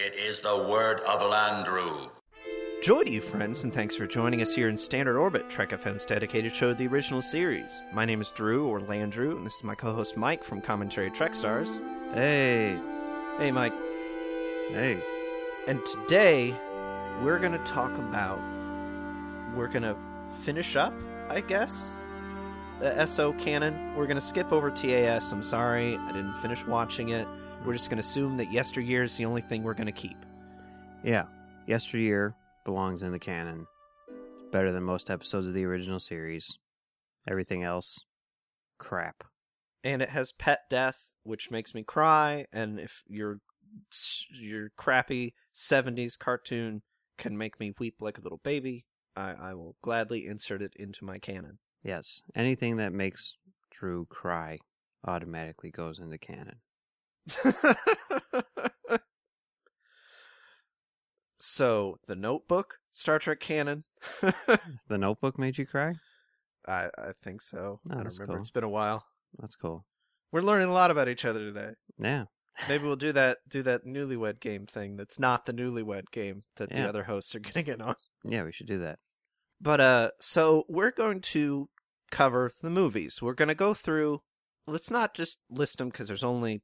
It is the word of Landru. Joy to you, friends, and thanks for joining us here in Standard Orbit, Trek FM's dedicated show of the original series. My name is Drew, or Landrew, and this is my co-host Mike from Commentary Trek Stars. Hey, Hey, Mike. hey. And today, we're going to talk about. We're going to finish up, I guess, the SO canon. We're going to skip over TAS. I'm sorry, I didn't finish watching it. We're just going to assume that yesteryear is the only thing we're going to keep. Yeah, yesteryear belongs in the canon. It's better than most episodes of the original series. Everything else, crap. And it has pet death, which makes me cry. And if your your crappy '70s cartoon can make me weep like a little baby, I, I will gladly insert it into my canon. Yes, anything that makes Drew cry automatically goes into canon. so the Notebook, Star Trek canon. The Notebook made you cry? I I think so. Oh, I don't remember. cool. It's been a while. That's cool. We're learning a lot about each other today. Yeah, Maybe we'll do that do that newlywed game thing. That's not the newlywed game that the other hosts are getting in on. yeah, we should do that. But uh, so we're going to cover the movies. We're going to go through. Let's not just list them because there's only.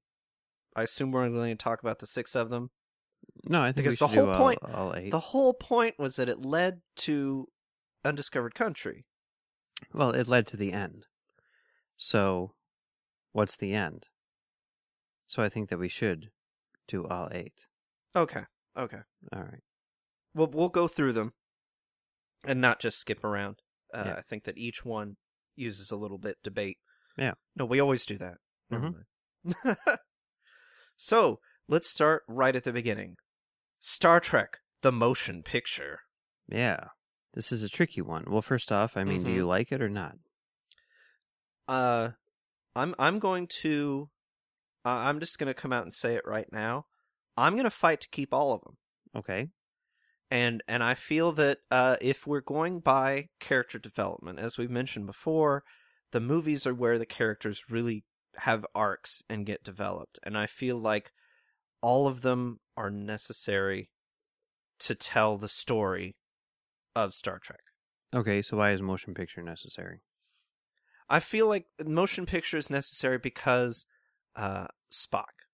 I assume we're only going to talk about the six of them. No, I think Because we the whole all- point- all. The whole point was that it led to undiscovered country. Well, it led to the end. So, what's the end? So I think that we should do all eight. Okay, okay. All right. We'll we'll go through them, and not just skip around. Uh, Yeah. I think that each one uses a little bit debate. Yeah. No, we always do that. Mhm. mind. so let's start right at the beginning. Star Trek: The Motion Picture. Yeah. This is a tricky one. Well, first off, I mean, do Mhm. you like it or not? Uh, I'm I'm going to, uh, I'm just going to come out and say it right now. I'm going to fight to keep all of them. Okay. and and I feel that uh, if we're going by character development, as we've mentioned before, the movies are where the characters really have arcs and get developed, and I feel like all of them are necessary to tell the story of Star Trek. Okay, so why is motion picture necessary? I feel like motion picture is necessary because uh, Spock,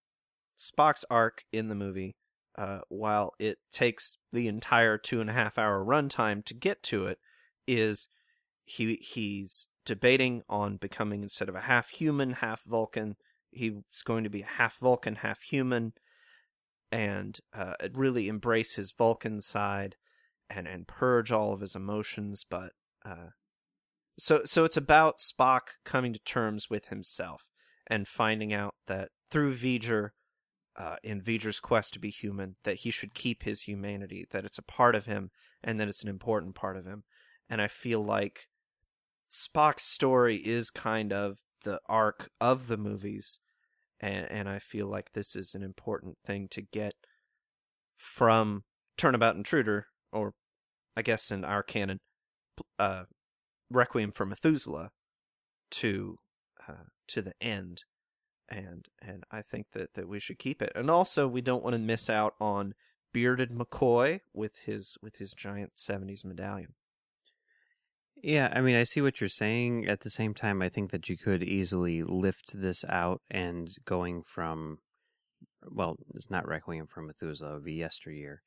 Spock's arc in the movie, uh, while it takes the entire two and a half hour runtime to get to it, is he he's debating on becoming instead of a half human, half Vulcan, he's going to be a half Vulcan, half human, and uh, really embrace his Vulcan side and and purge all of his emotions, but. Uh, so so it's about Spock coming to terms with himself and finding out that through V'ger, uh, in V'ger's quest to be human, that he should keep his humanity, that it's a part of him, and that it's an important part of him. And I feel like Spock's story is kind of the arc of the movies, and and I feel like this is an important thing to get from Turnabout Intruder, or I guess in our canon, uh, Requiem for Methuselah to uh, to the end, and and I think that that we should keep it. And also, we don't want to miss out on bearded McCoy with his with his giant '70s medallion. Yeah, I mean, I see what you're saying. At the same time, I think that you could easily lift this out and going from, well, it's not Requiem for Methuselah, it would be yesteryear,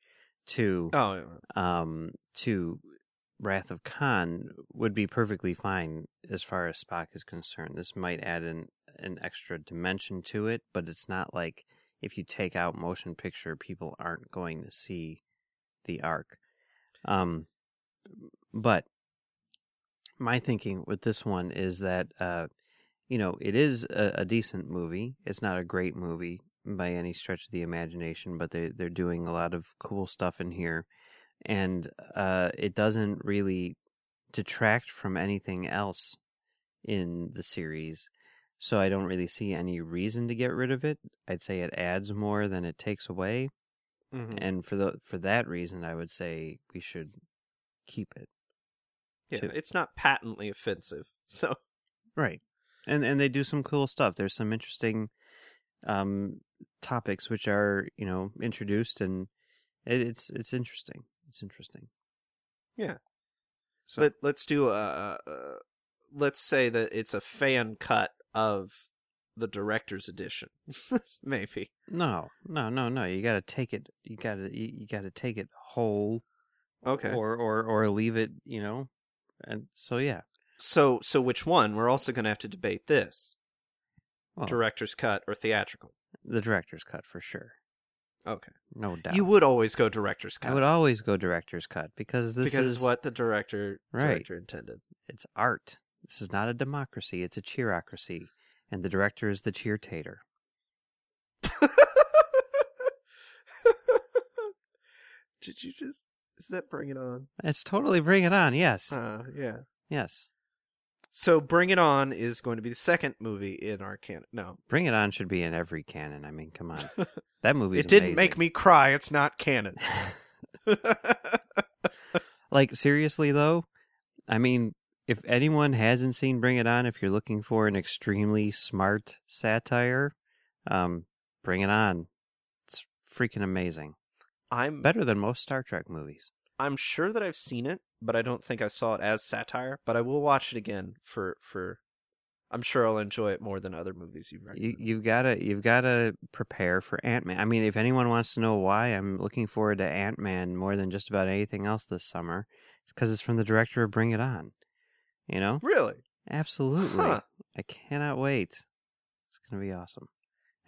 to Oh, um to Wrath of Khan would be perfectly fine as far as Spock is concerned. This might add an an extra dimension to it, but it's not like if you take out motion picture, people aren't going to see the arc. Um, but my thinking with this one is that uh, you know, it is a, a decent movie. It's not a great movie by any stretch of the imagination, but they they're doing a lot of cool stuff in here, and uh, it doesn't really detract from anything else in the series. So I don't really see any reason to get rid of it. I'd say it adds more than it takes away, Mhm. and for the for that reason, I would say we should keep it. Yeah, to- it's not patently offensive. So Right. And and they do some cool stuff. There's some interesting um topics which are, you know, introduced and it, it's it's interesting. It's interesting. Yeah. So but let's do a, a, let's say that it's a fan cut of the director's edition. Maybe. no, no, no, no. You got to take it you got to you, you got to take it whole Okay. or or or leave it, you know. And so yeah. so so which one? We're also going to have to debate this. Well, Director's cut or theatrical. the director's cut for sure. Okay. No doubt. You would always go director's cut. I would always go director's cut because this because is what the director Right. director intended. it's art. This is not a democracy, it's a cheerocracy. And the director is the cheer tater. Did you just is that bring it on? It's totally bring it on, yes. Uh yeah. yes. So Bring It On is going to be the second movie in our canon. No. Bring it on should be in every canon. I mean, come on. That movie it didn't make me cry. It's not canon. like seriously though, I mean, if anyone hasn't seen Bring It On, if you're looking for an extremely smart satire, um, Bring It On. It's freaking amazing. I'm Better than most Star Trek movies. I'm sure that I've seen it, but I don't think I saw it as satire. But I will watch it again for for. I'm sure I'll enjoy it more than other movies you've You recommended. you've gotta you've gotta prepare for Ant Man. I mean, if anyone wants to know why I'm looking forward to Ant Man more than just about anything else this summer, it's because it's from the director of Bring It On. You know, really absolutely. Huh. I cannot wait. It's gonna be awesome.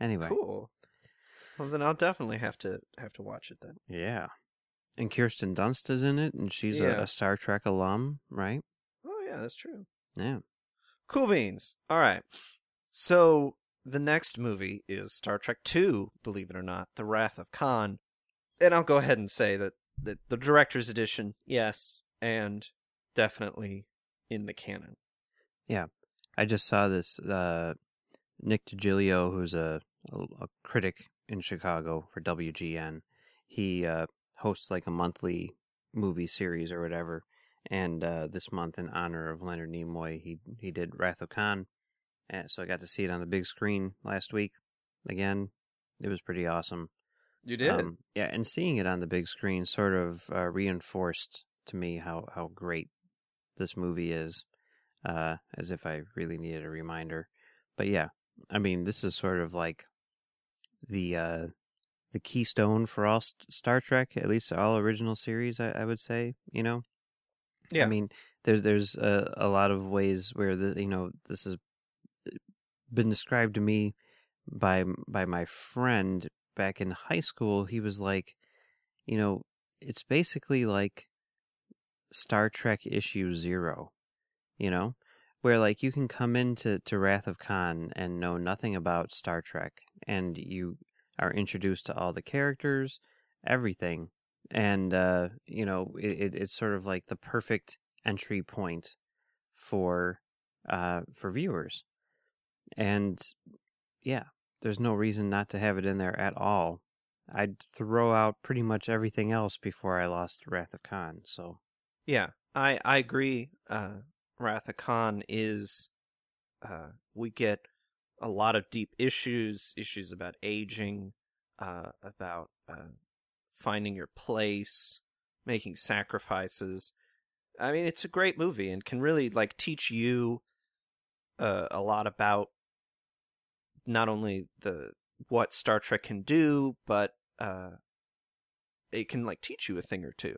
Anyway, cool. Well, then I'll definitely have to have to watch it then. yeah. And Kirsten Dunst is in it, and she's Yeah. a, a Star Trek alum, right? Oh yeah, that's true. Yeah. Cool beans. All right. So the next movie is Star Trek Two. Believe it or not, The Wrath of Khan. And I'll go ahead and say that that the director's edition, yes, and definitely in the canon. Yeah. I just saw this. Uh, Nick Digilio, who's a, a, a critic in Chicago for WGN, he uh, hosts like a monthly movie series or whatever. And uh, this month, in honor of Leonard Nimoy, he he did Wrath of Khan. And so I got to see it on the big screen last week. Again, it was pretty awesome. You Um, yeah, and seeing it on the big screen sort of uh, reinforced to me how, how great this movie is, uh, as if I really needed a reminder. But yeah, I mean, this is sort of like the uh, the keystone for all Star Trek, at least all original series. I, I would say, you know. Yeah. I mean, there's there's a, a lot of ways where the you know this has been described to me by by my friend back in high school. He was like, you know, it's basically like Star Trek issue zero, you know, where like you can come into to Wrath of Khan and know nothing about Star Trek, and you are introduced to all the characters, everything, and uh, you know, it, it, it's sort of like the perfect entry point for uh for viewers, and yeah, there's no reason not to have it in there at all. I'd throw out pretty much everything else before I lost Wrath of Khan. So Yeah, I I agree. Uh, Wrath of Khan is, uh, we get a lot of deep issues, issues about aging, uh, about uh, finding your place, making sacrifices. I mean, it's a great movie and can really like teach you uh, a lot about not only the what Star Trek can do, but uh, it can like teach you a thing or two.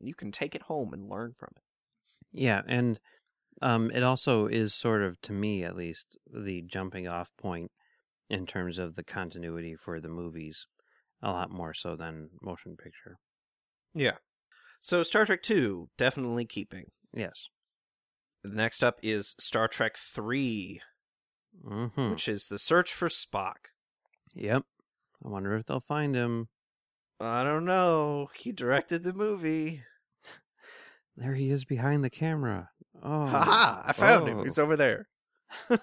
You can take it home and learn from it. yeah, and um, it also is sort of, to me at least, the jumping off point in terms of the continuity for the movies, a lot more so than motion picture. Yeah. So Star Trek 2, definitely keeping. Yes. Next up is Star Trek 3, Mm-hmm. which is the search for Spock. Yep. I wonder if they'll find him. I don't know. He directed the movie. There he is behind the camera. Oh, Ha I found him. Oh. He's over there.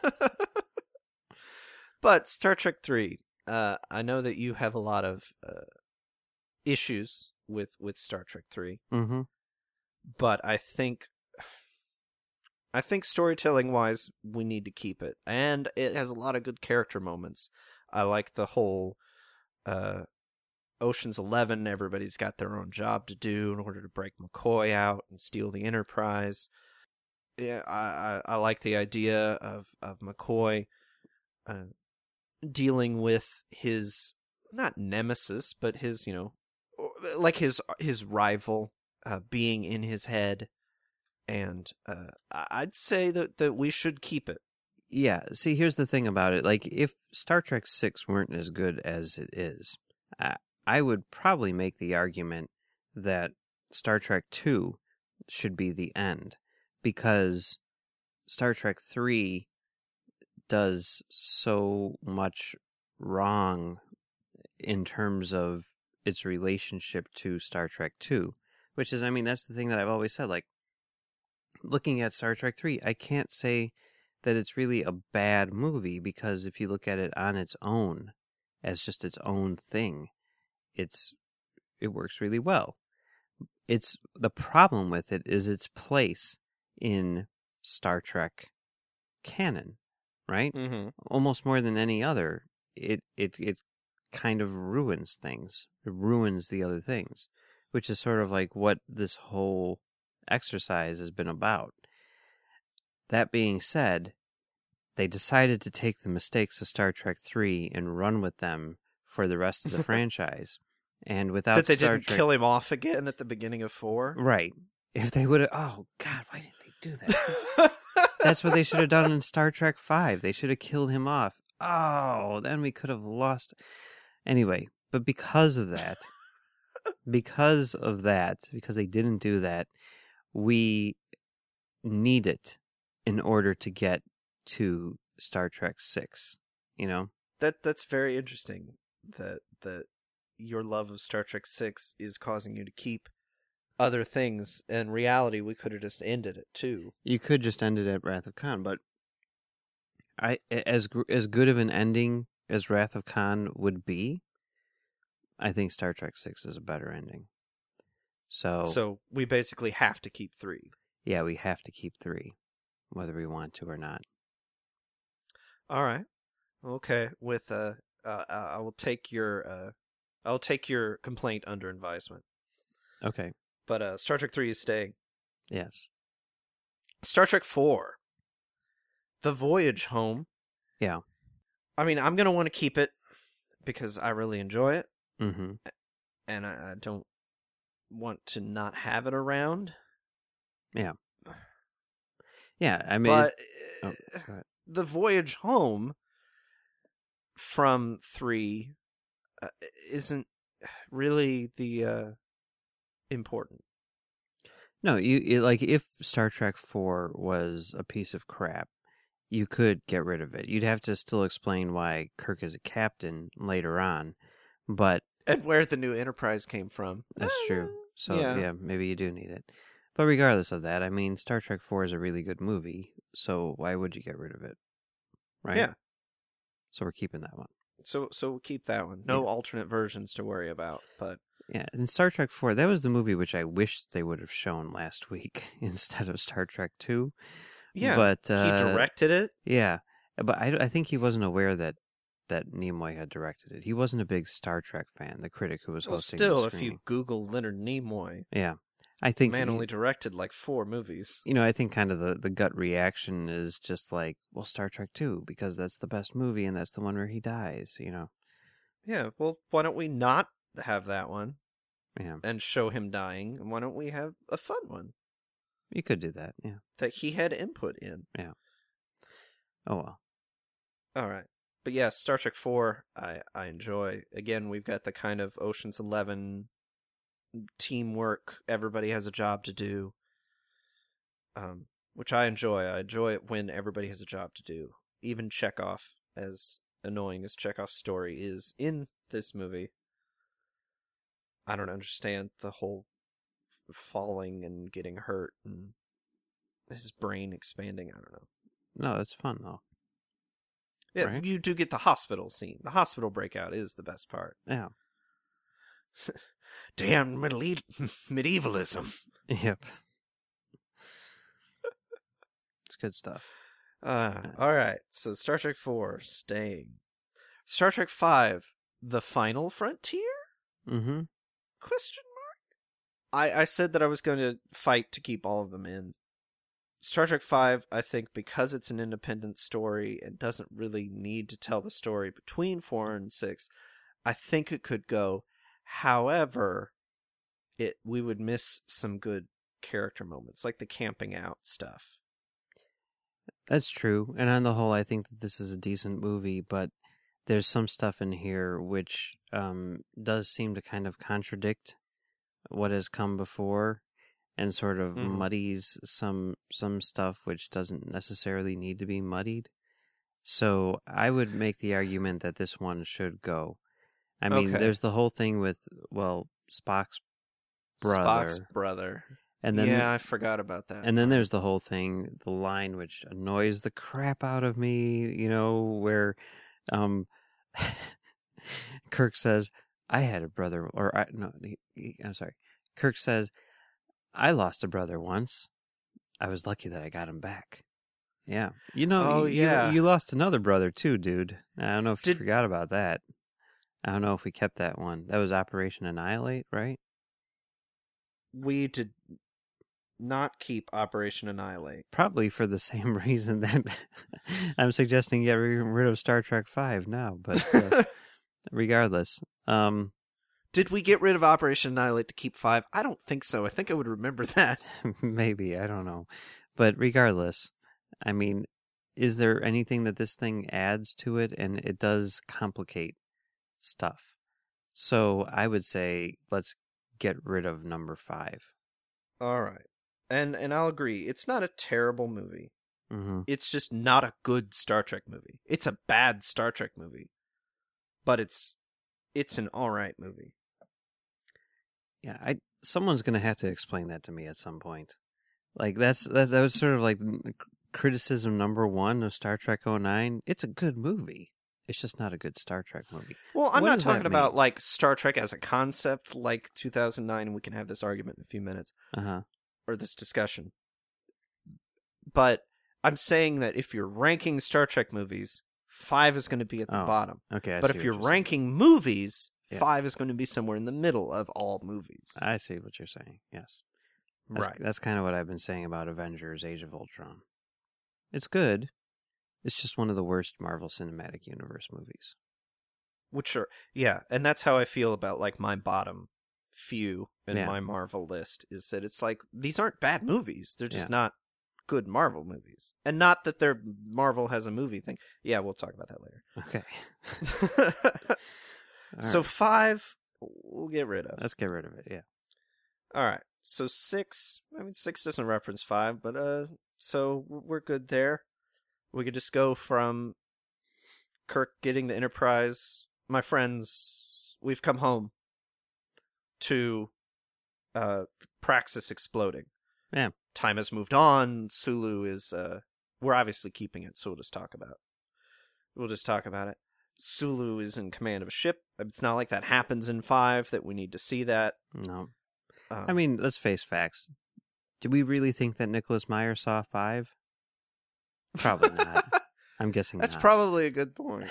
but Star Trek Three. Uh, I know that you have a lot of uh, issues with with Star Trek Three, Mm-hmm. but I think. I think storytelling wise, we need to keep it. And it has a lot of good character moments. I like the whole uh, Ocean's Eleven, everybody's got their own job to do in order to break McCoy out and steal the Enterprise. Yeah, I, I, I like the idea of, of McCoy uh, dealing with his not nemesis, but his you know, like his his rival uh, being in his head, and uh, I'd say that that we should keep it. Yeah. See, here's the thing about it. Like, if Star Trek Six weren't as good as it is, I, I would probably make the argument that Star Trek Two should be the end because Star Trek Three does so much wrong in terms of its relationship to Star Trek 2, which is, I mean, that's the thing that I've always said. Like, looking at Star Trek 3, I can't say that it's really a bad movie because if you look at it on its own, as just its own thing, it's it works really well. It's the problem with it is its place in Star Trek canon, right? Mm-hmm. almost more than any other, it it it kind of ruins things. It ruins the other things, which is sort of like what this whole exercise has been about. That being said, they decided to take the mistakes of Star Trek 3 and run with them for the rest of the franchise. And without That they Star didn't Trek kill him off again at the beginning of four. Right. If they would have Oh god, why didn't do that? That's what they should have done in Star Trek 5. They should have killed him off. Oh, then we could have lost. Anyway, but because of that, because of that, because they didn't do that, we need it in order to get to Star Trek 6, you know? that that's very interesting. That that your love of Star Trek Six is causing you to keep other things. In reality, we could have just ended it too. You could just end it at Wrath of Khan, but I as as good of an ending as Wrath of Khan would be, I think Star Trek 6 is a better ending. So, So we basically have to keep three. yeah, we have to keep 3 whether we want to or not. All right. Okay. With uh, uh I will take your uh, I'll take your complaint under advisement. Okay. But uh, Star Trek three is staying. Yes. Star Trek four, The Voyage Home. Yeah. I mean, I'm gonna want to keep it because I really enjoy it, Mhm. and I, I don't want to not have it around. Yeah, Yeah, I mean but oh, ahead. the voyage home from three uh, isn't really the uh, important. No, you, like if Star Trek 4 was a piece of crap, you could get rid of it. You'd have to still explain why Kirk is a captain later on, but And where the new Enterprise came from. That's Eh, true. So yeah. yeah. maybe you do need it. But regardless of that, I mean, Star Trek Four is a really good movie. So why would you get rid of it? Right. Yeah. So we're keeping that one. So so we'll keep that one. No Yeah. alternate versions to worry about. But Yeah. And Star Trek Four, that was the movie which I wish they would have shown last week instead of Star Trek Two. yeah, But uh, he directed it. Yeah, but I, I think he wasn't aware that that Nimoy had directed it. He wasn't a big Star Trek fan. The critic who was Well, hosting. still, if you. Google Leonard Nimoy, yeah, I the think man he- only directed like four movies. you know, I think kind of the, the gut reaction is just like, well, Star Trek 2, because that's the best movie and that's the one where he dies, you know? Yeah, well, why don't we not have that one Yeah. and show him dying? And why don't we have a fun one You could do that, yeah. that he had input in? Yeah. Oh, well. All right. But yes, Star Trek 4, I, I enjoy. Again, we've got the kind of Ocean's 11 teamwork, everybody has a job to do, um, which I enjoy. I enjoy it when everybody has a job to do. even Chekhov, as annoying as Chekhov's story is in this movie, I don't understand the whole falling and getting hurt and his brain expanding. I don't know. No, it's fun though. Yeah, Right. you do get the hospital scene. The hospital breakout is the best part. Yeah. Damn medieval- medievalism. Yep. it's good stuff. Uh, all right. So Star Trek 4 staying. Star Trek 5 The Final Frontier? Mm-hmm. Question mark? I I said that I was going to fight to keep all of them in. Star Trek 5, I think because it's an independent story and doesn't really need to tell the story between 4 and 6, I think it could go. However, it we would miss some good character moments like the camping out stuff. That's true. And on the whole, I think that this is a decent movie, but there's some stuff in here which um, does seem to kind of contradict what has come before and sort of Mhm. muddies some some stuff which doesn't necessarily need to be muddied. So I would make the argument that this one should go. I mean, Okay. there's the whole thing with well, Spock's brother, Spock's brother. and then yeah, I forgot about that. and then there's the whole thing, the line which annoys the crap out of me, you know, where um Kirk says, "I had a brother," or I, no, he, he, I'm sorry. Kirk says, "I lost a brother once. I was lucky that I got him back." Yeah, you know, Oh, you, you- yeah. you, lost another brother too, dude. I don't know if you forgot about that. I don't know if we kept that one. That was Operation Annihilate, right? we did not keep Operation Annihilate. Probably for the same reason that I'm suggesting get ri- rid of Star Trek Five now. But uh, regardless, um, Did we get rid of Operation Annihilate to keep five? I don't think so. I think I would remember that. maybe I don't know. But regardless, I mean, is there anything that this thing adds to it? And it does complicate stuff. So I would say let's get rid of number five. All right. And and I'll agree. It's not a terrible movie. Mm-hmm. It's just not a good Star Trek movie. It's a bad Star Trek movie. But it's it's an all right movie. Yeah, I someone's gonna have to explain that to me at some point. Like that's that's that was sort of like criticism number one of Star Trek 09. It's a good movie. It's just not a good Star Trek movie. Well, I'm What not talking about like Star Trek as a concept like 2009 and we can have this argument in a few minutes. Uh huh. or this discussion. But I'm saying that if you're ranking Star Trek movies, five is going to be at the Oh, bottom. Okay. I but if you're saying. ranking movies, Yeah. five is going to be somewhere in the middle of all movies. I see what you're saying. Yes. That's, right. That's kind of what I've been saying about Avengers: Age of Ultron. It's good. It's just one of the worst Marvel Cinematic Universe movies. Which are yeah, and that's how I feel about like my bottom few in Yeah. my Marvel list is that it's like these aren't bad movies. They're just Yeah. not good Marvel movies. And not that they're Marvel has a movie thing. Yeah, we'll talk about that later. Okay. So right. five we'll get rid of. let's get rid of it. Yeah. All right. So six. I mean, six doesn't reference five, but uh, so we're good there. We could just go from Kirk getting the Enterprise. My friends, we've come home. To, uh, Praxis exploding. Yeah. Time has moved on. Sulu is. Uh, we're obviously keeping it, so we'll just talk about. We'll just talk about it. Sulu is in command of a ship. It's not like that happens in five that we need to see that. No. Um, I mean, let's face facts. Do we really think that Nicholas Meyer saw five? Probably not. I'm guessing That's not. probably a good point.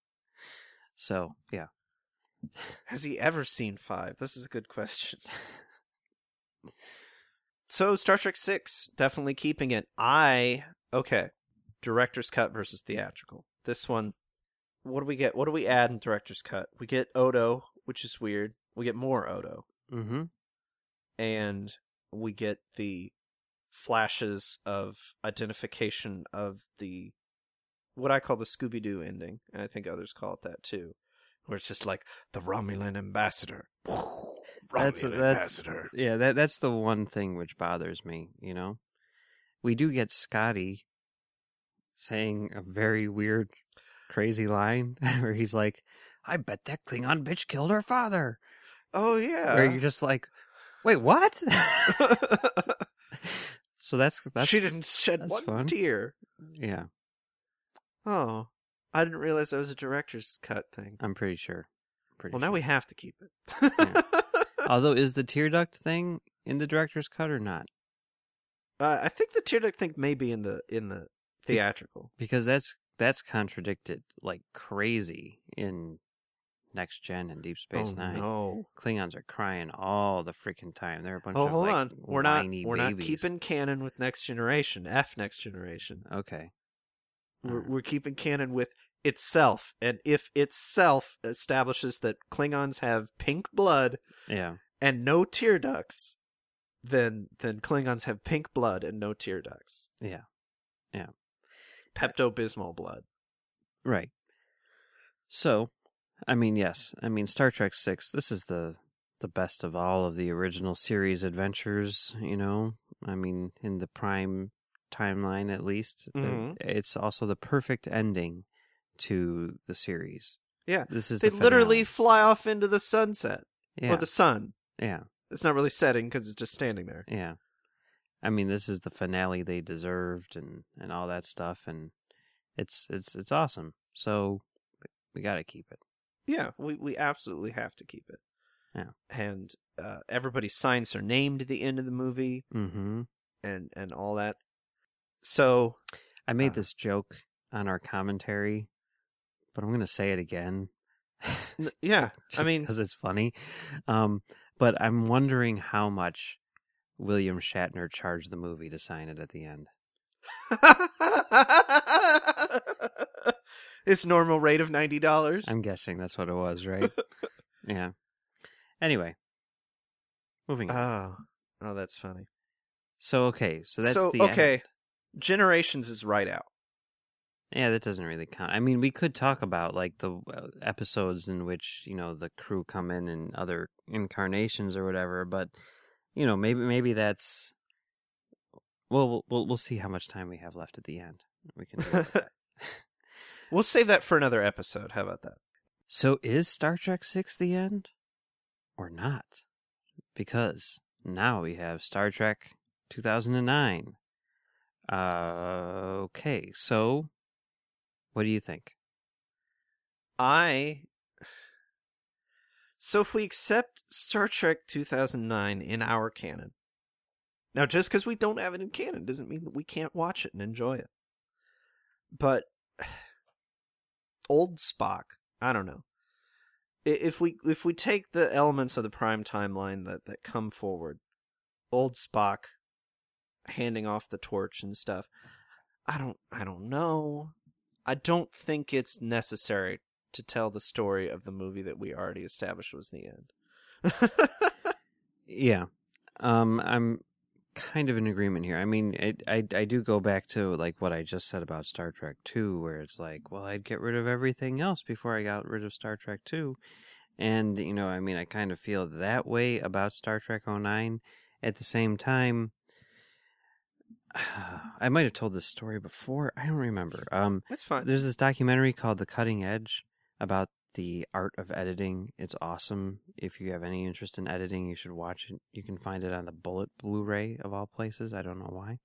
so. Yeah. Has he ever seen five? This is a good question. so Star Trek Six, definitely keeping it. I okay. Director's cut versus theatrical. This one, what do we get? What do we add in director's cut? We get Odo, which is weird. We get more Odo, Mm-hmm. and we get the flashes of identification of the what I call the Scooby Doo ending, and I think others call it that too, where it's just like the Romulan ambassador. That's that's ambassador. yeah. That that's the one thing which bothers me. You know, we do get Scotty saying a very weird, crazy line where he's like, "I bet that Klingon bitch killed her father." Oh yeah. where you're just like, "Wait, what?" so that's that's she didn't shed one fun. tear. yeah. Oh, I didn't realize that was a director's cut thing. I'm pretty sure. Pretty Well, now we have to keep it. Yeah. Although, is the tear duct thing in the director's cut or not? uh, I think the tear duct thing may be in the in the theatrical. Because that's that's contradicted like crazy in Next Gen and Deep Space oh, Nine. No. Klingons are crying all the freaking time. They're a bunch Oh, of hold like, on. We're not we're not keeping canon with Next Generation. F Next Generation. Okay. We're, Alright. we're keeping canon with itself, and if itself establishes that Klingons have pink blood Yeah. and no tear ducts, then then Klingons have pink blood and no tear ducts. Yeah. Yeah. Pepto Bismol blood. Right. So, I mean, yes. I mean, Star Trek Six. This is the the best of all of the original series adventures. You know, I mean, in the prime timeline, at least, Mhm. it's also the perfect ending to the series. Yeah. This is They the literally fly off into the sunset yeah, or the sun. yeah, It's not really setting because it's just standing there. yeah. I mean, this is the finale they deserved, and and all that stuff, and it's it's it's awesome. So we got to keep it. Yeah, we we absolutely have to keep it. Yeah. And uh, everybody signs their name to the end of the movie Mm-hmm. and and all that. So I made Uh, this joke on our commentary, but I'm going to say it again. yeah, I mean, because it's funny. Um, but I'm wondering how much William Shatner charged the movie to sign it at the end. its normal rate of ninety dollars. I'm guessing that's what it was, right? yeah. Anyway, moving on. Oh, oh, that's funny. so okay, so that's so the okay. end. Generations is right out. Yeah, that doesn't really count. I mean, we could talk about like the uh, episodes in which you know the crew come in and other incarnations or whatever, but you know, maybe maybe that's well, we'll we'll, see how much time we have left at the end. We can. deal with that. We'll save that for another episode. How about that? so, is Star Trek Six the end, or not? Because now we have Star Trek two thousand and nine. Uh, okay, so what do you think? I. So if we accept Star Trek 2009 in our canon, now just because we don't have it in canon doesn't mean that we can't watch it and enjoy it. But old Spock, I don't know. If we if we take the elements of the prime timeline that that come forward, old Spock handing off the torch and stuff, I don't I don't know. I don't think it's necessary to tell the story of the movie that we already established was the end. Yeah. Um, I'm kind of in agreement here. I mean, I I do go back to like what I just said about Star Trek Two, where it's like, well, I'd get rid of everything else before I got rid of Star Trek Two, and you know, I mean, I kind of feel that way about Star Trek 09. At the same time, I might have told this story before. I don't remember. Um, That's fine. there's this documentary called The Cutting Edge about the art of editing. It's awesome. If you have any interest in editing, you should watch it. You can find it on the Bullitt Blu-ray of all places. I don't know why.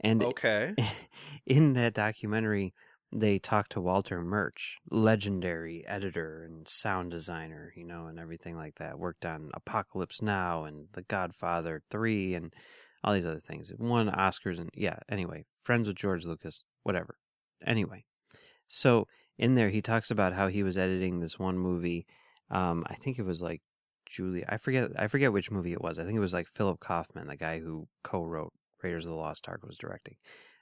And Okay. in that documentary, they talk to Walter Murch, legendary editor and sound designer, you know, and everything like that. Worked on Apocalypse Now and The Godfather 3 and all these other things. Won Oscars and yeah, anyway, friends with George Lucas, whatever. Anyway, so in there he talks about how he was editing this one movie. Um, I think it was like Julia. I forget. I forget which movie it was. I think it was like Philip Kaufman, the guy who co-wrote Raiders of the Lost Ark, was directing.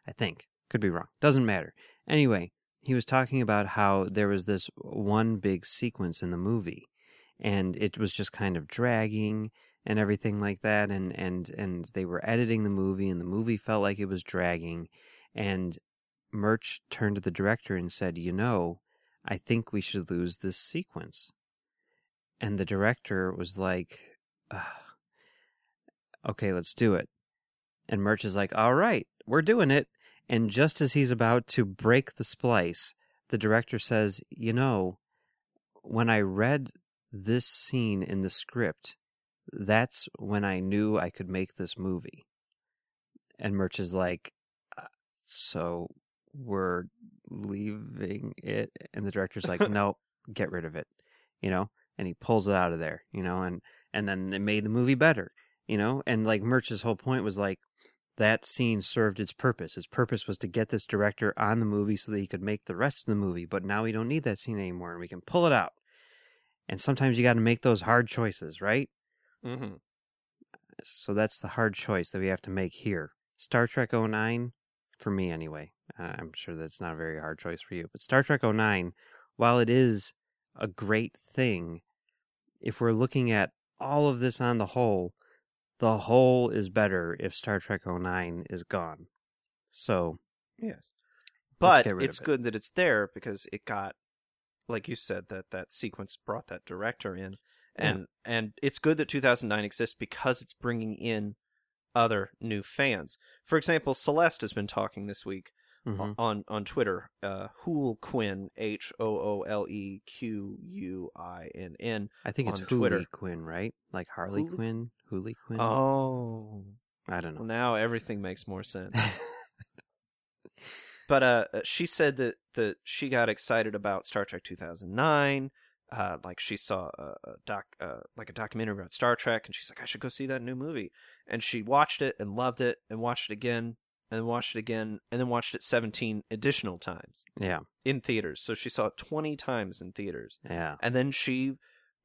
I think could be wrong. Doesn't matter. Anyway, he was talking about how there was this one big sequence in the movie, and it was just kind of dragging and everything like that and and and they were editing the movie and the movie felt like it was dragging and Murch turned to the director and said, "You know, I think we should lose this sequence." And the director was like, "Ugh. "Okay, let's do it." And Murch is like, "All right, we're doing it." And just as he's about to break the splice, the director says, You know, when I read this scene in the script, that's when I knew I could make this movie. And Murch is like, "Uh, So we're leaving it? And the director's like, No, get rid of it, you know? And he pulls it out of there, you know? And, and then it made the movie better, you know? And like Murch's whole point was like, that scene served its purpose. Its purpose was to get this director on the movie so that he could make the rest of the movie. But now we don't need that scene anymore and we can pull it out. And sometimes you got to make those hard choices, right? Mm-hmm. So that's the hard choice that we have to make here. Star Trek 09, for me anyway, I'm sure that's not a very hard choice for you, but Star Trek 09, while it is a great thing, if we're looking at all of this on the whole, the whole is better if Star Trek 09 is gone. So, Yes. But it's it. good that it's there because it got, like you said, that that sequence brought that director in, and and it's good that 2009 exists because it's bringing in other new fans. For example, Celeste has been talking this week mhm. on on Twitter. Uh, Hool Quinn, H O O L E Q U I N N. I think it's Hooley. Quinn, right? Like Harley Hooley- Quinn, Hooley Quinn. Oh, I don't well, know. now everything makes more sense. But uh, she said that that she got excited about Star Trek 2009. Uh, like she saw a, a doc, uh, like a documentary about Star Trek, and she's like, I should go see that new movie. And she watched it and loved it, and watched it again, and watched it again, and then watched it 17 additional times yeah, in theaters. So she saw it 20 times in theaters, yeah. and then she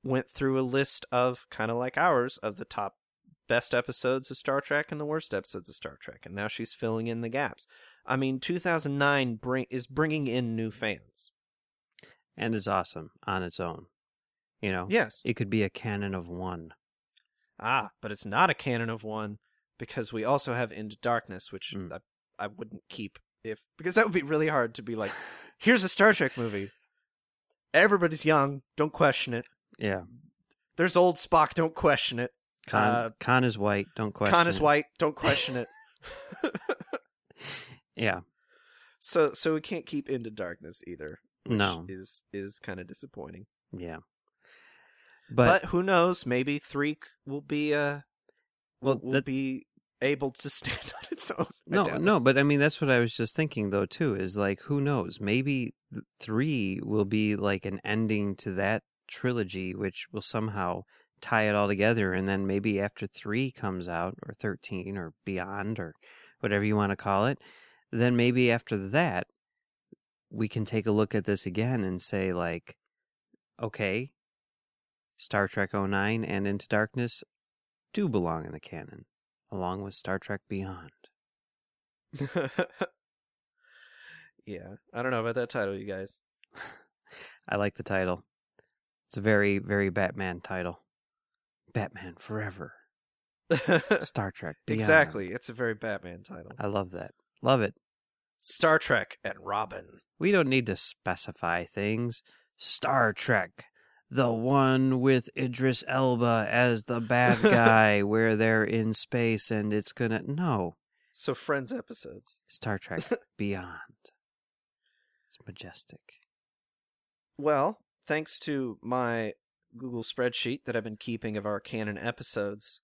went through a list of kind of like ours of the top best episodes of Star Trek and the worst episodes of Star Trek, and now she's filling in the gaps. I mean, 2009 bring is bringing in new fans. And it's awesome on its own. You know, Yes. it could be a canon of one. Ah, but it's not a canon of one because we also have Into Darkness, which Mm. I, I wouldn't keep if because that would be really hard to be like, here's a Star Trek movie. Everybody's young, don't question it. Yeah. There's old Spock, don't question it. Khan, Uh, Khan is white. Don't question. Khan is it. white, don't question it. Yeah. So so we can't keep Into Darkness either. No. is is kind of disappointing. Yeah. But, But, who knows? Maybe three will be uh well, will, will that- be able to stand on its own. No, no. But I mean, that's what I was just thinking though too. Is like, who knows? Maybe three will be like an ending to that trilogy, which will somehow tie it all together. And then maybe after three comes out, or thirteen, or beyond, or whatever you want to call it, then maybe after that, we can take a look at this again and say like, okay, Star Trek 09 and Into Darkness do belong in the canon, along with Star Trek Beyond. yeah, I don't know about that title, you guys. I like the title. It's a very, very Batman title. Batman Forever. Star Trek Beyond. exactly, it's a very Batman title. I love that. Love it. Star Trek and Robin. We don't need to specify things. Star Trek, the one with Idris Elba as the bad guy, where they're in space and it's gonna. No. So Friends episodes. Star Trek Beyond. It's majestic. Well, thanks to my Google spreadsheet that I've been keeping of our canon episodes,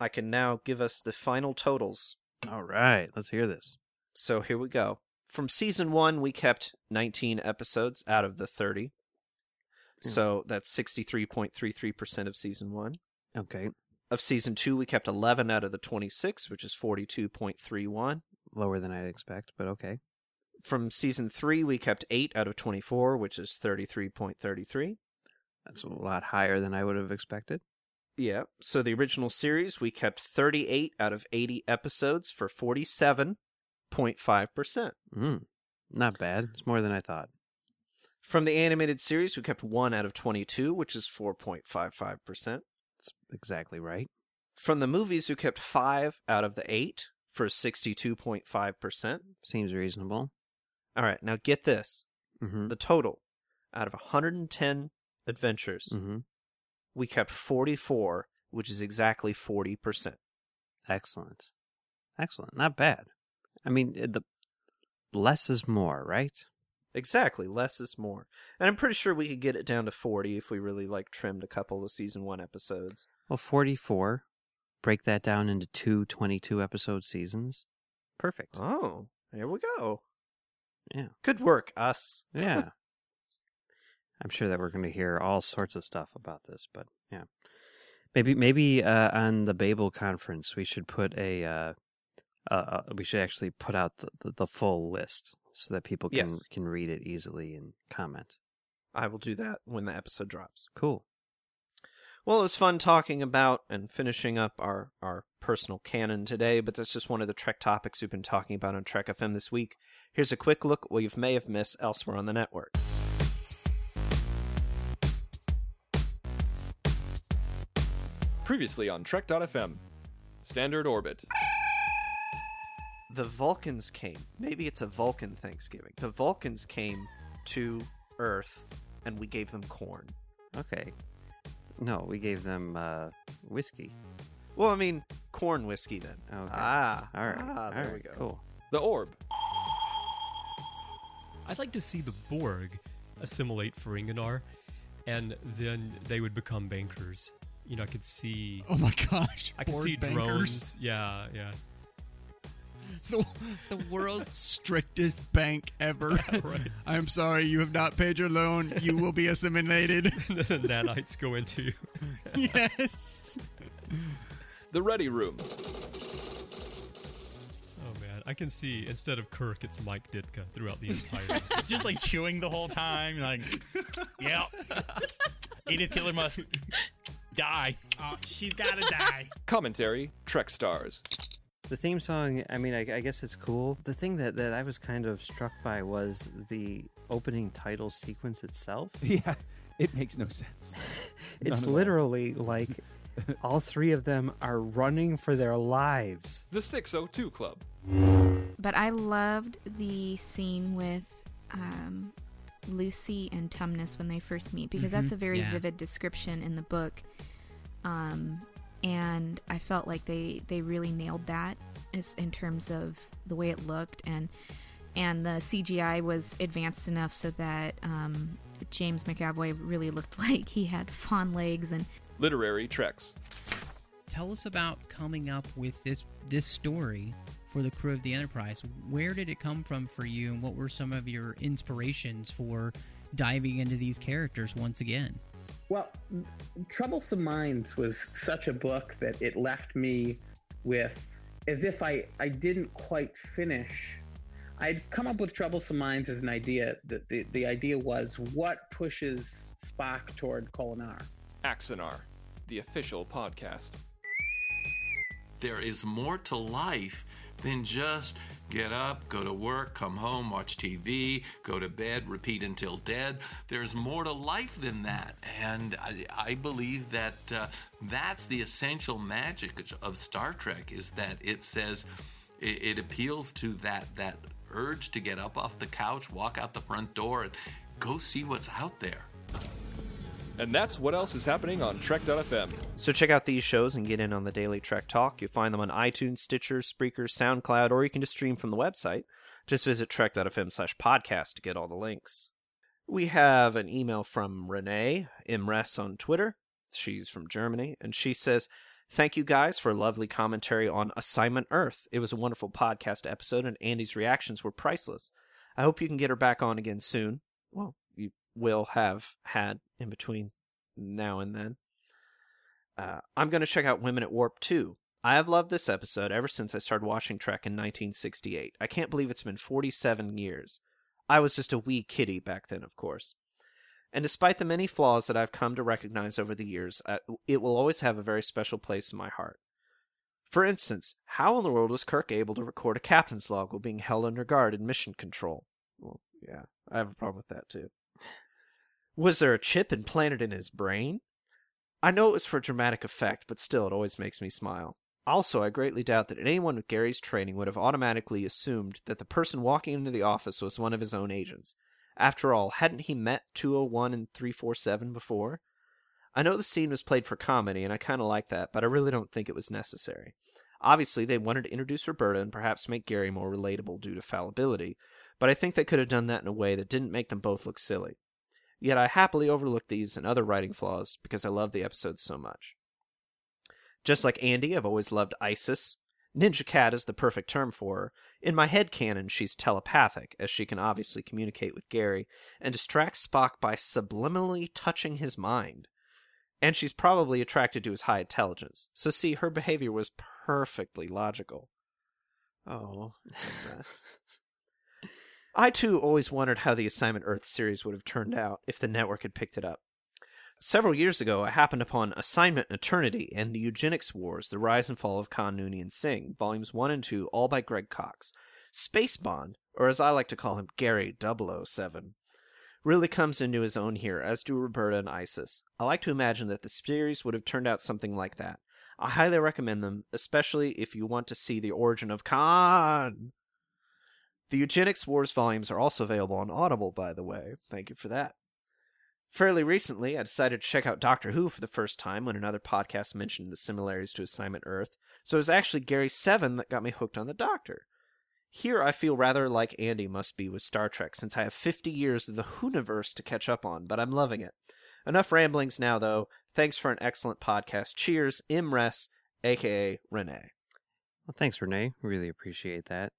I can now give us the final totals. All right, let's hear this. So here we go. From season one, we kept 19 episodes out of the 30. Hmm. So that's 63.33% of season one. Okay. Of season two, we kept 11 out of the 26, which is 42.31. Lower than I'd expect, but okay. From season three, we kept 8 out of 24, which is 33.33. That's a lot higher than I would have expected. Yeah. So the original series, we kept 38 out of 80 episodes for 47.5%. Mm, not bad. It's more than I thought. From the animated series, we kept 1 out of 22, which is 4.55%. That's exactly right. From the movies, we kept 5 out of the 8 for 62.5%. Seems reasonable. All right, now get this. Mm-hmm. The total out of 110 adventures, Mm-hmm. we kept 44, which is exactly 40%. Excellent. Excellent. Not bad. I mean, the less is more, right? Exactly, less is more. And I'm pretty sure we could get it down to 40 if we really like trimmed a couple of season 1 episodes. Well, 44. Break that down into two 22 episode seasons. Perfect. Oh, there we go. Yeah. Good work, us. Yeah. I'm sure that we're going to hear all sorts of stuff about this, but yeah. Maybe maybe uh, on the Babel conference we should put a uh, uh, uh, we should actually put out the, the, the full list so that people can Yes. can read it easily and comment. I will do that when the episode drops. Cool. Well, it was fun talking about and finishing up our, our personal canon today, but that's just one of the Trek topics we've been talking about on Trek FM this week. Here's a quick look at what you may have missed elsewhere on the network. Previously on Trek.fm. Standard Orbit. The Vulcans came. Maybe it's a Vulcan Thanksgiving. The Vulcans came to Earth and we gave them corn. Okay. No, we gave them uh, whiskey. Well, I mean, corn whiskey then. Okay. Ah, All right. Ah, all there we go. Cool. The Orb. I'd like to see the Borg assimilate Ferenginar, and then they would become bankers. You know, I could see. Oh my gosh! I could Borg see bankers. drones. Yeah, yeah. The, the world's strictest bank ever. Right. I'm sorry, you have not paid your loan. You will be assimilated. the nanites go into you. yes. The Ready Room. Oh man, I can see instead of Kirk, it's Mike Ditka throughout the entire. It's just like chewing the whole time. Like, yeah, Edith Keeler must die. Oh, she's gotta die. Commentary Trek Stars. The theme song, I mean, I, I guess it's cool. The thing that, that I was kind of struck by was the opening title sequence itself. Yeah, it makes no sense. It's at all. literally like all three of them are running for their lives. The 602 Club. But I loved the scene with um, Lucy and Tumnus when they first meet because that's Mhm, a very yeah. vivid description in the book. Um, and I felt like they, they really nailed that as, in terms of the way it looked and and the CGI was advanced enough so that um, James McAvoy really looked like he had fawn legs and Literary Treks. Tell us about coming up with this this story for the crew of the Enterprise. Where did it come from for you, and what were some of your inspirations for diving into these characters once again? Well, Troublesome Minds was such a book that it left me with as if I, I didn't quite finish. I'd come up with Troublesome Minds as an idea. The, the, the idea was what pushes Spock toward Kolinar? Axanar, the official podcast. There is more to life than just get up, go to work, come home, watch TV, go to bed, repeat until dead. There's more to life than that. And I, I believe that uh, that's the essential magic of Star Trek is that it says it, it appeals to that, that urge to get up off the couch, walk out the front door, and go see what's out there. And that's what else is happening on Trek.fm. So check out these shows and get in on the daily Trek Talk. You'll find them on iTunes, Stitcher, Spreaker, SoundCloud, or you can just stream from the website. Just visit trek.fm slash podcast to get all the links. We have an email from Renee Imres on Twitter. She's from Germany, and she says, Thank you guys for a lovely commentary on Assignment Earth. It was a wonderful podcast episode, and Andy's reactions were priceless. I hope you can get her back on again soon. Well, will have had in between now and then. Uh, I'm going to check out Women at Warp 2. I have loved this episode ever since I started watching Trek in 1968. I can't believe it's been 47 years. I was just a wee kiddie back then, of course. And despite the many flaws that I've come to recognize over the years, uh, it will always have a very special place in my heart. For instance, how in the world was Kirk able to record a captain's log while being held under guard in mission control? Well, yeah, I have a problem with that too. Was there a chip implanted in his brain? I know it was for dramatic effect, but still, it always makes me smile. Also, I greatly doubt that anyone with Gary's training would have automatically assumed that the person walking into the office was one of his own agents. After all, hadn't he met 201 and 347 before? I know the scene was played for comedy, and I kind of like that, but I really don't think it was necessary. Obviously, they wanted to introduce Roberta and perhaps make Gary more relatable due to fallibility, but I think they could have done that in a way that didn't make them both look silly. Yet I happily overlook these and other writing flaws because I love the episodes so much. Just like Andy, I've always loved Isis. Ninja Cat is the perfect term for her. In my head canon, she's telepathic, as she can obviously communicate with Gary, and distracts Spock by subliminally touching his mind. And she's probably attracted to his high intelligence. So see, her behavior was perfectly logical. Oh. I too always wondered how the Assignment Earth series would have turned out if the network had picked it up. Several years ago, I happened upon Assignment Eternity and the Eugenics Wars, The Rise and Fall of Khan Noonien and Singh, volumes 1 and 2, all by Greg Cox. Space Bond, or as I like to call him, Gary 007, really comes into his own here, as do Roberta and Isis. I like to imagine that the series would have turned out something like that. I highly recommend them, especially if you want to see the origin of Khan. The Eugenics Wars volumes are also available on Audible, by the way. Thank you for that. Fairly recently, I decided to check out Doctor Who for the first time when another podcast mentioned the similarities to Assignment Earth, so it was actually Gary Seven that got me hooked on the Doctor. Here, I feel rather like Andy must be with Star Trek, since I have 50 years of the Whoniverse to catch up on, but I'm loving it. Enough ramblings now, though. Thanks for an excellent podcast. Cheers, Imres, aka Renee. Well, thanks, Renee. Really appreciate that.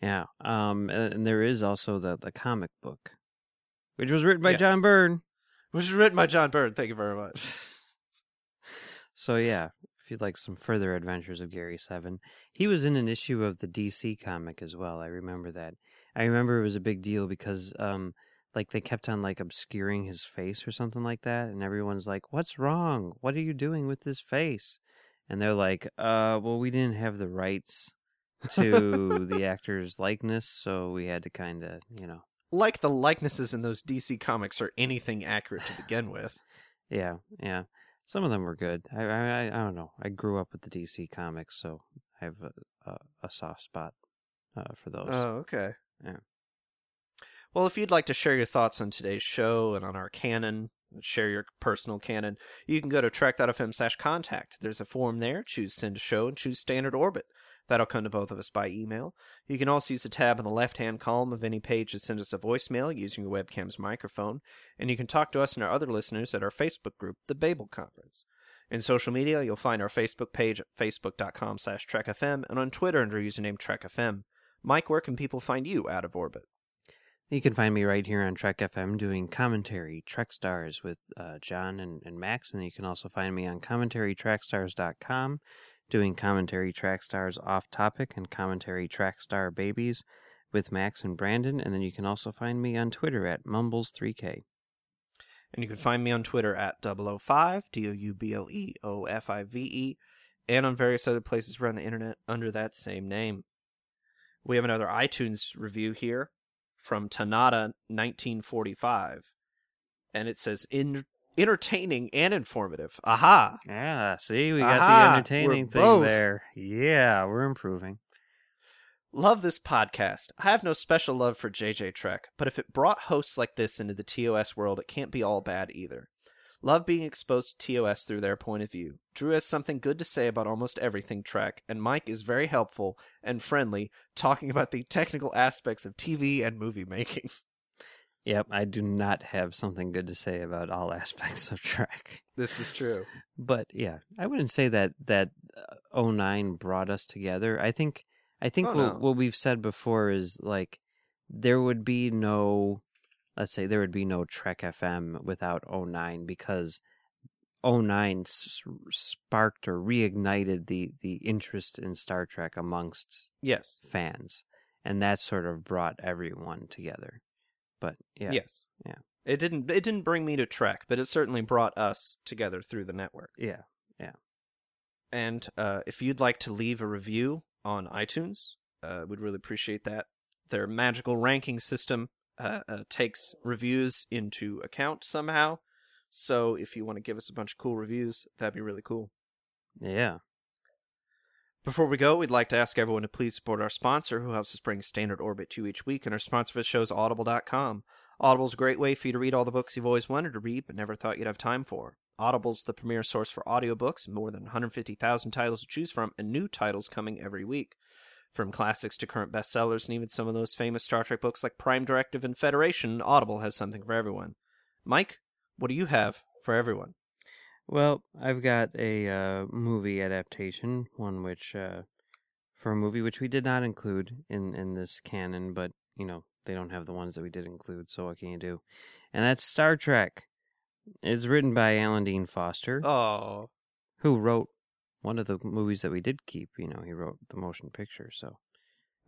Yeah. Um, and, there is also the the comic book, which was written by Yes. John Byrne. Which was written by John Byrne. Thank you very much. So yeah, if you'd like some further adventures of Gary Seven, he was in an issue of the DC comic as well. I remember that. I remember it was a big deal because um like they kept on like obscuring his face or something like that and everyone's like, "What's wrong? What are you doing with this face?" And they're like, "Uh, well, we didn't have the rights to the actor's likeness, so we had to kind of, you know, like the likenesses in those DC comics are anything accurate to begin with. Yeah, yeah. Some of them were good. I, I, I don't know. I grew up with the DC comics, so I have a, a, a soft spot uh, for those. Oh, okay. Yeah. Well, if you'd like to share your thoughts on today's show and on our canon, share your personal canon, you can go to trek.fm slash contact. There's a form there. Choose send a show and choose standard orbit. That'll come to both of us by email. You can also use the tab in the left hand column of any page to send us a voicemail using your webcam's microphone. And you can talk to us and our other listeners at our Facebook group, The Babel Conference. In social media, you'll find our Facebook page at facebook.com slash trekfm and on Twitter under username trekfm. Mike, where can people find you out of orbit? You can find me right here on Trek FM doing commentary, Trek Stars with uh, John and, and Max. And you can also find me on commentarytrackstars.com doing commentary track stars off topic and commentary track star babies with Max and Brandon. And then you can also find me on Twitter at Mumbles3K. And you can find me on Twitter at 005, D O U B L E O F I V E, and on various other places around the internet under that same name. We have another iTunes review here from Tanada 1945, and it says, In- entertaining and informative. Aha! Yeah, see, we got Aha, the entertaining thing both. there. Yeah, we're improving. Love this podcast. I have no special love for JJ Trek, but if it brought hosts like this into the TOS world, it can't be all bad either. Love being exposed to TOS through their point of view. Drew has something good to say about almost everything Trek, and Mike is very helpful and friendly, talking about the technical aspects of TV and movie making. Yep, I do not have something good to say about all aspects of Trek. This is true. But yeah, I wouldn't say that that uh, 09 brought us together. I think I think Oh, what, no. what we've said before is like there would be no let's say there would be no Trek FM without 09 because 09 s- sparked or reignited the the interest in Star Trek amongst Yes. fans and that sort of brought everyone together. But yeah. Yes. Yeah. It didn't it didn't bring me to Trek, but it certainly brought us together through the network. Yeah. Yeah. And uh, if you'd like to leave a review on iTunes, uh, we'd really appreciate that. Their magical ranking system uh, uh, takes reviews into account somehow. So if you want to give us a bunch of cool reviews, that'd be really cool. Yeah. Before we go, we'd like to ask everyone to please support our sponsor who helps us bring Standard Orbit to you each week, and our sponsor for the show is Audible.com. Audible's a great way for you to read all the books you've always wanted to read but never thought you'd have time for. Audible's the premier source for audiobooks, more than 150,000 titles to choose from, and new titles coming every week. From classics to current bestsellers, and even some of those famous Star Trek books like Prime Directive and Federation, Audible has something for everyone. Mike, what do you have for everyone? Well, I've got a uh, movie adaptation, one which, uh, for a movie which we did not include in, in this canon, but, you know, they don't have the ones that we did include, so what can you do? And that's Star Trek. It's written by Alan Dean Foster. Oh. Who wrote one of the movies that we did keep. You know, he wrote the motion picture, so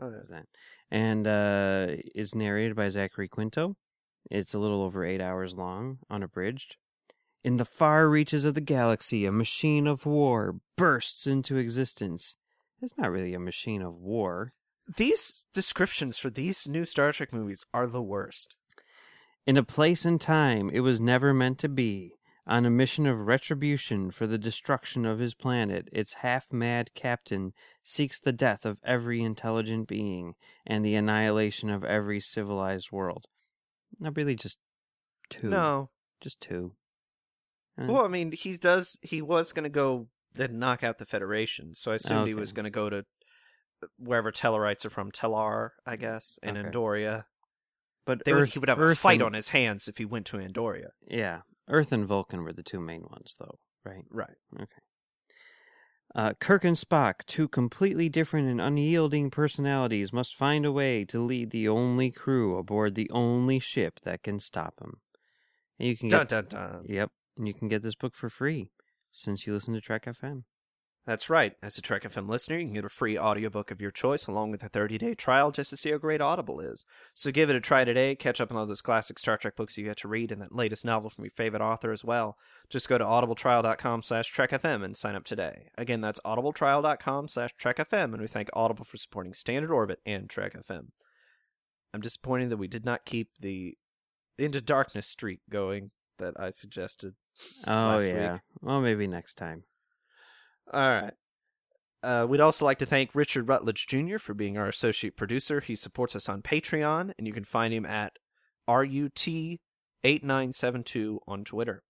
Oh, there's that. And uh, it's narrated by Zachary Quinto. It's a little over eight hours long, unabridged. In the far reaches of the galaxy, a machine of war bursts into existence. It's not really a machine of war. These descriptions for these new Star Trek movies are the worst. In a place and time it was never meant to be, on a mission of retribution for the destruction of his planet, its half mad captain seeks the death of every intelligent being and the annihilation of every civilized world. Not really just two. No. Just two. Eh. Well, I mean, he does. He was going to go then knock out the Federation, so I assumed he Okay. was going to go to wherever Tellarites are from, Tellar, I guess, and Okay. Andoria. But They would, Earth- he would have a Earth fight and- on his hands if he went to Andoria. Yeah. Earth and Vulcan were the two main ones, though, right? Right. Okay. Uh, Kirk and Spock, two completely different and unyielding personalities, must find a way to lead the only crew aboard the only ship that can stop them. And you can Dun get, dun dun. Yep, and you can get this book for free since you listen to Trek FM. That's right. As a Trek FM listener, you can get a free audiobook of your choice along with a 30-day trial just to see how great Audible is. So give it a try today. Catch up on all those classic Star Trek books you get to read and that latest novel from your favorite author as well. Just go to audibletrial.com slash trekfm and sign up today. Again, that's audibletrial.com slash trekfm, and we thank Audible for supporting Standard Orbit and Trek FM. I'm disappointed that we did not keep the Into Darkness streak going that I suggested Oh, yeah. week. Well, maybe next time. All right. Uh, we'd also like to thank Richard Rutledge Jr. for being our associate producer. He supports us on Patreon, and you can find him at RUT8972 on Twitter.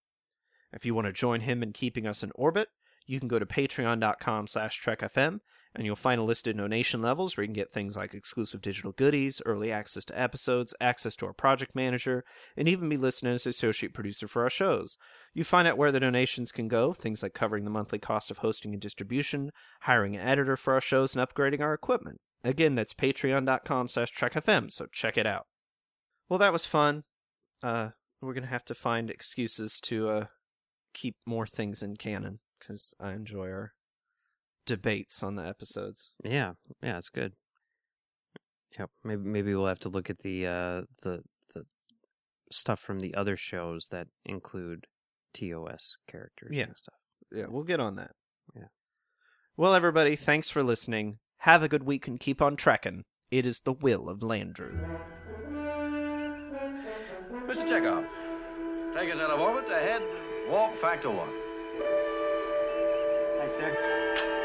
If you want to join him in keeping us in orbit, you can go to patreon.com slash trekfm, and you'll find a list of donation levels where you can get things like exclusive digital goodies, early access to episodes, access to our project manager, and even be listed as associate producer for our shows. You find out where the donations can go, things like covering the monthly cost of hosting and distribution, hiring an editor for our shows, and upgrading our equipment. Again, that's patreon.com slash trekfm, so check it out. Well, that was fun. Uh, we're going to have to find excuses to uh, keep more things in canon, because I enjoy our debates on the episodes. Yeah, yeah, it's good. Yep. Maybe maybe we'll have to look at the uh the the stuff from the other shows that include TOS characters Yeah. and stuff. Yeah, we'll get on that. Yeah. Well, everybody, thanks for listening. Have a good week and keep on trekking. It is the will of Landru. Mr. Chekhov, take us out of orbit ahead, warp factor one. Hi, sir.